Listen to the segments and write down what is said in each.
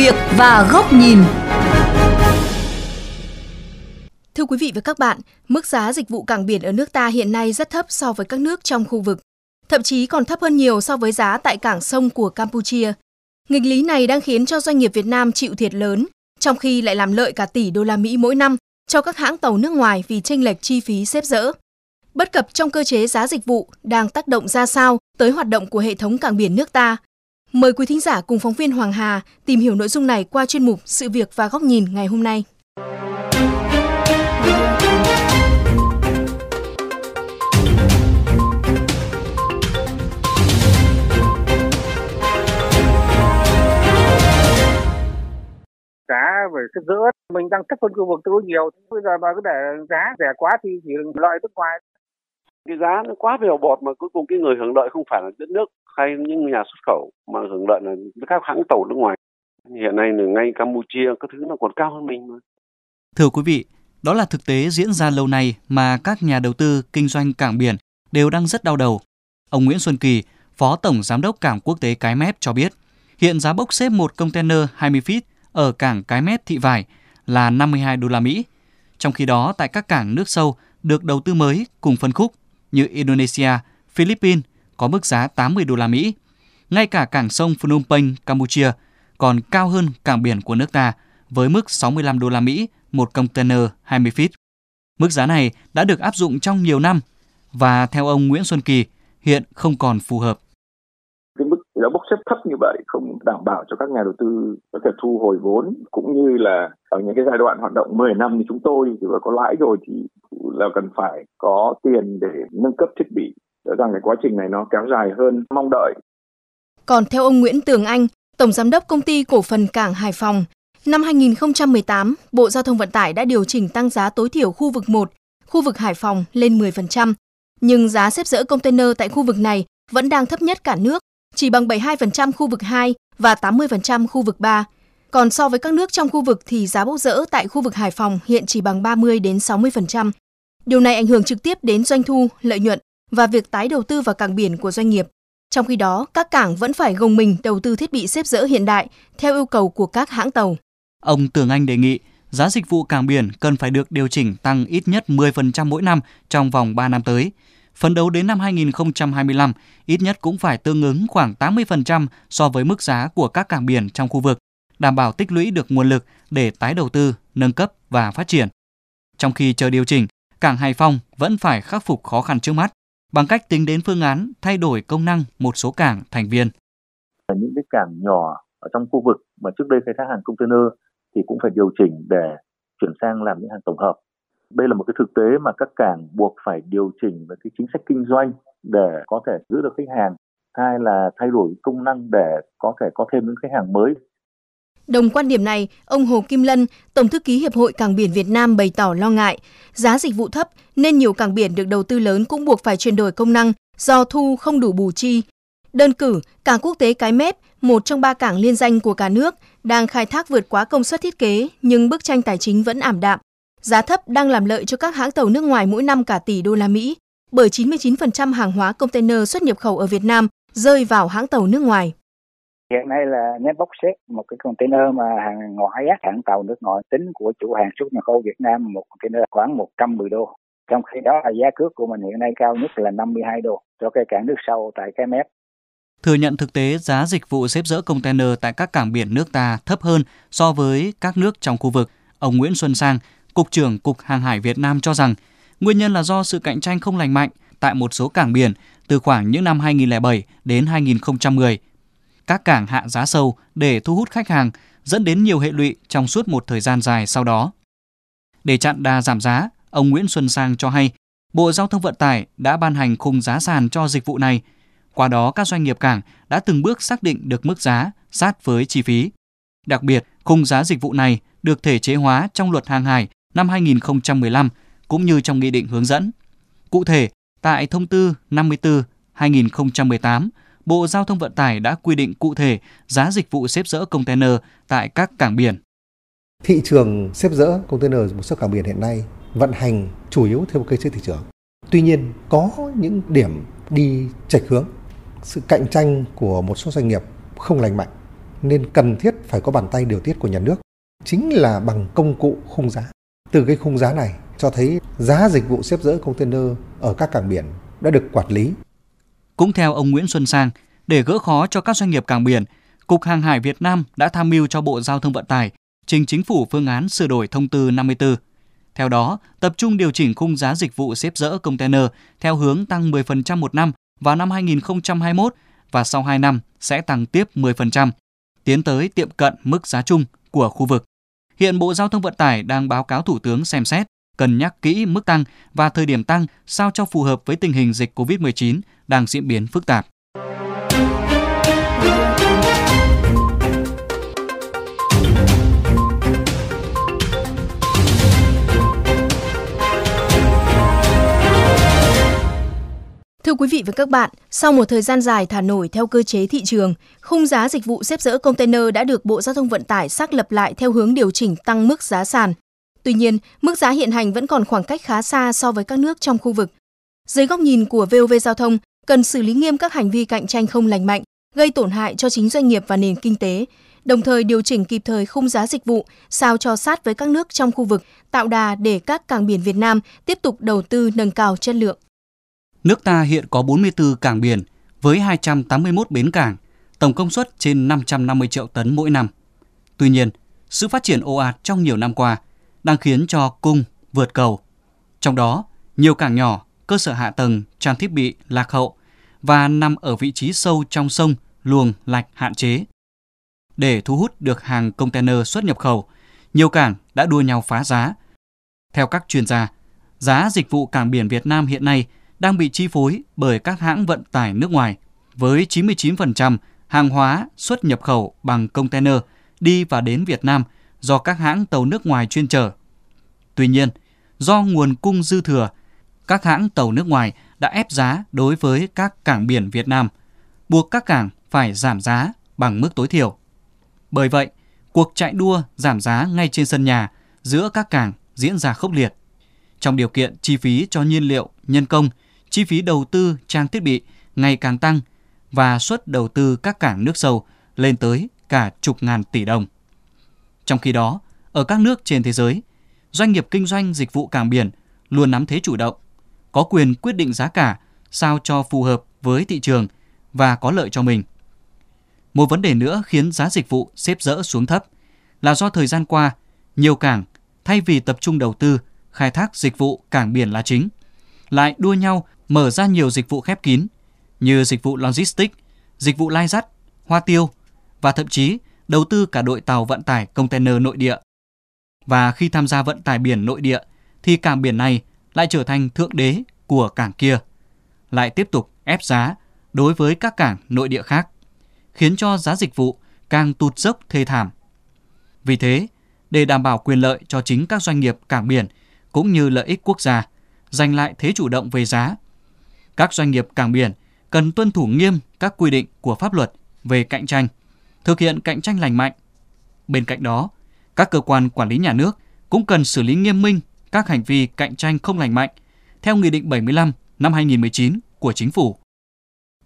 việc và góc nhìn. Thưa quý vị và các bạn, mức giá dịch vụ cảng biển ở nước ta hiện nay rất thấp so với các nước trong khu vực, thậm chí còn thấp hơn nhiều so với giá tại cảng sông của Campuchia. Nghịch lý này đang khiến cho doanh nghiệp Việt Nam chịu thiệt lớn, trong khi lại làm lợi cả tỷ đô la Mỹ mỗi năm cho các hãng tàu nước ngoài vì chênh lệch chi phí xếp dỡ. Bất cập trong cơ chế giá dịch vụ đang tác động ra sao tới hoạt động của hệ thống cảng biển nước ta? Mời quý thính giả cùng phóng viên Hoàng Hà tìm hiểu nội dung này qua chuyên mục Sự việc và góc nhìn ngày hôm nay. giá về cái giữa mình đang thấp hơn khu vực tương nhiều bây giờ mà cứ để giá rẻ quá thì chỉ lợi nước ngoài cái giá nó quá bèo bọt mà cuối cùng cái người hưởng lợi không phải là đất nước hay những nhà xuất khẩu mà hưởng lợi là các hãng tàu nước ngoài hiện nay là ngay Campuchia các thứ nó còn cao hơn mình mà thưa quý vị đó là thực tế diễn ra lâu nay mà các nhà đầu tư kinh doanh cảng biển đều đang rất đau đầu. Ông Nguyễn Xuân Kỳ, Phó Tổng Giám đốc Cảng Quốc tế Cái Mép cho biết, hiện giá bốc xếp một container 20 feet ở cảng Cái Mép Thị Vải là 52 đô la Mỹ. Trong khi đó, tại các cảng nước sâu được đầu tư mới cùng phân khúc như Indonesia, Philippines có mức giá 80 đô la Mỹ. Ngay cả cảng sông Phnom Penh, Campuchia còn cao hơn cảng biển của nước ta với mức 65 đô la Mỹ một container 20 feet. Mức giá này đã được áp dụng trong nhiều năm và theo ông Nguyễn Xuân Kỳ hiện không còn phù hợp cái mức giá bốc xếp thấp như vậy không đảm bảo cho các nhà đầu tư có thể thu hồi vốn cũng như là ở những cái giai đoạn hoạt động 10 năm như chúng tôi thì có lãi rồi thì là cần phải có tiền để nâng cấp thiết bị Rõ ràng cái quá trình này nó kéo dài hơn mong đợi. Còn theo ông Nguyễn Tường Anh, Tổng Giám đốc Công ty Cổ phần Cảng Hải Phòng, năm 2018, Bộ Giao thông Vận tải đã điều chỉnh tăng giá tối thiểu khu vực 1, khu vực Hải Phòng lên 10%, nhưng giá xếp dỡ container tại khu vực này vẫn đang thấp nhất cả nước chỉ bằng 72% khu vực 2 và 80% khu vực 3. Còn so với các nước trong khu vực thì giá bốc dỡ tại khu vực Hải Phòng hiện chỉ bằng 30 đến 60%. Điều này ảnh hưởng trực tiếp đến doanh thu, lợi nhuận và việc tái đầu tư vào cảng biển của doanh nghiệp. Trong khi đó, các cảng vẫn phải gồng mình đầu tư thiết bị xếp dỡ hiện đại theo yêu cầu của các hãng tàu. Ông Tường Anh đề nghị giá dịch vụ cảng biển cần phải được điều chỉnh tăng ít nhất 10% mỗi năm trong vòng 3 năm tới – Phấn đấu đến năm 2025, ít nhất cũng phải tương ứng khoảng 80% so với mức giá của các cảng biển trong khu vực, đảm bảo tích lũy được nguồn lực để tái đầu tư, nâng cấp và phát triển. Trong khi chờ điều chỉnh, cảng Hải Phòng vẫn phải khắc phục khó khăn trước mắt bằng cách tính đến phương án thay đổi công năng một số cảng thành viên. Những cái cảng nhỏ ở trong khu vực mà trước đây khai thác hàng container thì cũng phải điều chỉnh để chuyển sang làm những hàng tổng hợp. Đây là một cái thực tế mà các cảng buộc phải điều chỉnh về cái chính sách kinh doanh để có thể giữ được khách hàng. Hai là thay đổi công năng để có thể có thêm những khách hàng mới. Đồng quan điểm này, ông Hồ Kim Lân, Tổng thư ký Hiệp hội Cảng biển Việt Nam bày tỏ lo ngại, giá dịch vụ thấp nên nhiều cảng biển được đầu tư lớn cũng buộc phải chuyển đổi công năng do thu không đủ bù chi. Đơn cử, cảng quốc tế Cái Mép, một trong ba cảng liên danh của cả nước, đang khai thác vượt quá công suất thiết kế nhưng bức tranh tài chính vẫn ảm đạm. Giá thấp đang làm lợi cho các hãng tàu nước ngoài mỗi năm cả tỷ đô la Mỹ, bởi 99% hàng hóa container xuất nhập khẩu ở Việt Nam rơi vào hãng tàu nước ngoài. Hiện nay là ném bốc xếp một cái container mà hàng ngoại á, hãng tàu nước ngoài tính của chủ hàng xuất nhập khẩu Việt Nam một container khoảng 110 đô. Trong khi đó là giá cước của mình hiện nay cao nhất là 52 đô cho cái cảng nước sâu tại cái mép. Thừa nhận thực tế giá dịch vụ xếp dỡ container tại các cảng biển nước ta thấp hơn so với các nước trong khu vực, ông Nguyễn Xuân Sang, Cục trưởng Cục Hàng hải Việt Nam cho rằng nguyên nhân là do sự cạnh tranh không lành mạnh tại một số cảng biển từ khoảng những năm 2007 đến 2010. Các cảng hạ giá sâu để thu hút khách hàng dẫn đến nhiều hệ lụy trong suốt một thời gian dài sau đó. Để chặn đà giảm giá, ông Nguyễn Xuân Sang cho hay Bộ Giao thông Vận tải đã ban hành khung giá sàn cho dịch vụ này. Qua đó, các doanh nghiệp cảng đã từng bước xác định được mức giá sát với chi phí. Đặc biệt, khung giá dịch vụ này được thể chế hóa trong luật hàng hải năm 2015 cũng như trong nghị định hướng dẫn. Cụ thể, tại thông tư 54/2018, Bộ Giao thông Vận tải đã quy định cụ thể giá dịch vụ xếp dỡ container tại các cảng biển. Thị trường xếp dỡ container một số cảng biển hiện nay vận hành chủ yếu theo cơ chế thị trường. Tuy nhiên, có những điểm đi chệch hướng. Sự cạnh tranh của một số doanh nghiệp không lành mạnh nên cần thiết phải có bàn tay điều tiết của nhà nước chính là bằng công cụ khung giá. Từ cái khung giá này cho thấy giá dịch vụ xếp dỡ container ở các cảng biển đã được quản lý. Cũng theo ông Nguyễn Xuân Sang, để gỡ khó cho các doanh nghiệp cảng biển, Cục Hàng hải Việt Nam đã tham mưu cho Bộ Giao thông Vận tải trình chính phủ phương án sửa đổi thông tư 54. Theo đó, tập trung điều chỉnh khung giá dịch vụ xếp dỡ container theo hướng tăng 10% một năm vào năm 2021 và sau 2 năm sẽ tăng tiếp 10%, tiến tới tiệm cận mức giá chung của khu vực. Hiện Bộ Giao thông Vận tải đang báo cáo Thủ tướng xem xét, cân nhắc kỹ mức tăng và thời điểm tăng sao cho phù hợp với tình hình dịch COVID-19 đang diễn biến phức tạp. Thưa quý vị và các bạn, sau một thời gian dài thả nổi theo cơ chế thị trường, khung giá dịch vụ xếp dỡ container đã được Bộ Giao thông Vận tải xác lập lại theo hướng điều chỉnh tăng mức giá sàn. Tuy nhiên, mức giá hiện hành vẫn còn khoảng cách khá xa so với các nước trong khu vực. Dưới góc nhìn của VOV Giao thông, cần xử lý nghiêm các hành vi cạnh tranh không lành mạnh, gây tổn hại cho chính doanh nghiệp và nền kinh tế, đồng thời điều chỉnh kịp thời khung giá dịch vụ sao cho sát với các nước trong khu vực, tạo đà để các cảng biển Việt Nam tiếp tục đầu tư nâng cao chất lượng. Nước ta hiện có 44 cảng biển với 281 bến cảng, tổng công suất trên 550 triệu tấn mỗi năm. Tuy nhiên, sự phát triển ồ ạt trong nhiều năm qua đang khiến cho cung vượt cầu. Trong đó, nhiều cảng nhỏ, cơ sở hạ tầng, trang thiết bị lạc hậu và nằm ở vị trí sâu trong sông, luồng, lạch hạn chế. Để thu hút được hàng container xuất nhập khẩu, nhiều cảng đã đua nhau phá giá. Theo các chuyên gia, giá dịch vụ cảng biển Việt Nam hiện nay – đang bị chi phối bởi các hãng vận tải nước ngoài, với 99% hàng hóa xuất nhập khẩu bằng container đi và đến Việt Nam do các hãng tàu nước ngoài chuyên chở. Tuy nhiên, do nguồn cung dư thừa, các hãng tàu nước ngoài đã ép giá đối với các cảng biển Việt Nam, buộc các cảng phải giảm giá bằng mức tối thiểu. Bởi vậy, cuộc chạy đua giảm giá ngay trên sân nhà giữa các cảng diễn ra khốc liệt. Trong điều kiện chi phí cho nhiên liệu, nhân công chi phí đầu tư trang thiết bị ngày càng tăng và suất đầu tư các cảng nước sâu lên tới cả chục ngàn tỷ đồng. Trong khi đó, ở các nước trên thế giới, doanh nghiệp kinh doanh dịch vụ cảng biển luôn nắm thế chủ động, có quyền quyết định giá cả sao cho phù hợp với thị trường và có lợi cho mình. Một vấn đề nữa khiến giá dịch vụ xếp dỡ xuống thấp là do thời gian qua, nhiều cảng thay vì tập trung đầu tư khai thác dịch vụ cảng biển là chính, lại đua nhau mở ra nhiều dịch vụ khép kín như dịch vụ logistics, dịch vụ lai dắt, hoa tiêu và thậm chí đầu tư cả đội tàu vận tải container nội địa. Và khi tham gia vận tải biển nội địa thì cảng biển này lại trở thành thượng đế của cảng kia, lại tiếp tục ép giá đối với các cảng nội địa khác, khiến cho giá dịch vụ càng tụt dốc thê thảm. Vì thế, để đảm bảo quyền lợi cho chính các doanh nghiệp cảng biển cũng như lợi ích quốc gia, giành lại thế chủ động về giá các doanh nghiệp cảng biển cần tuân thủ nghiêm các quy định của pháp luật về cạnh tranh, thực hiện cạnh tranh lành mạnh. Bên cạnh đó, các cơ quan quản lý nhà nước cũng cần xử lý nghiêm minh các hành vi cạnh tranh không lành mạnh theo Nghị định 75 năm 2019 của Chính phủ.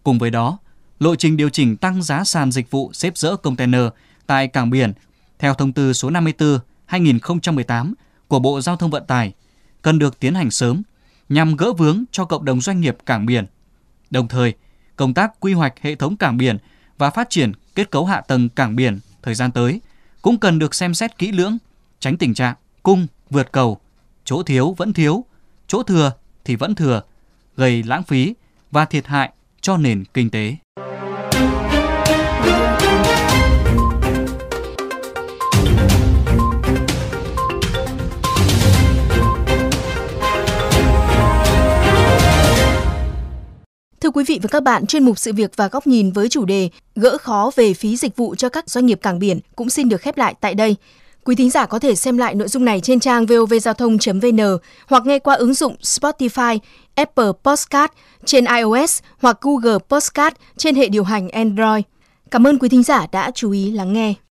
Cùng với đó, lộ trình điều chỉnh tăng giá sàn dịch vụ xếp dỡ container tại cảng biển theo thông tư số 54 2018 của Bộ Giao thông Vận tải cần được tiến hành sớm nhằm gỡ vướng cho cộng đồng doanh nghiệp cảng biển. Đồng thời, công tác quy hoạch hệ thống cảng biển và phát triển kết cấu hạ tầng cảng biển thời gian tới cũng cần được xem xét kỹ lưỡng, tránh tình trạng cung vượt cầu, chỗ thiếu vẫn thiếu, chỗ thừa thì vẫn thừa, gây lãng phí và thiệt hại cho nền kinh tế. Quý vị và các bạn, chuyên mục sự việc và góc nhìn với chủ đề gỡ khó về phí dịch vụ cho các doanh nghiệp cảng biển cũng xin được khép lại tại đây. Quý thính giả có thể xem lại nội dung này trên trang vovgiao thông.vn hoặc nghe qua ứng dụng Spotify, Apple Podcast trên iOS hoặc Google Podcast trên hệ điều hành Android. Cảm ơn quý thính giả đã chú ý lắng nghe.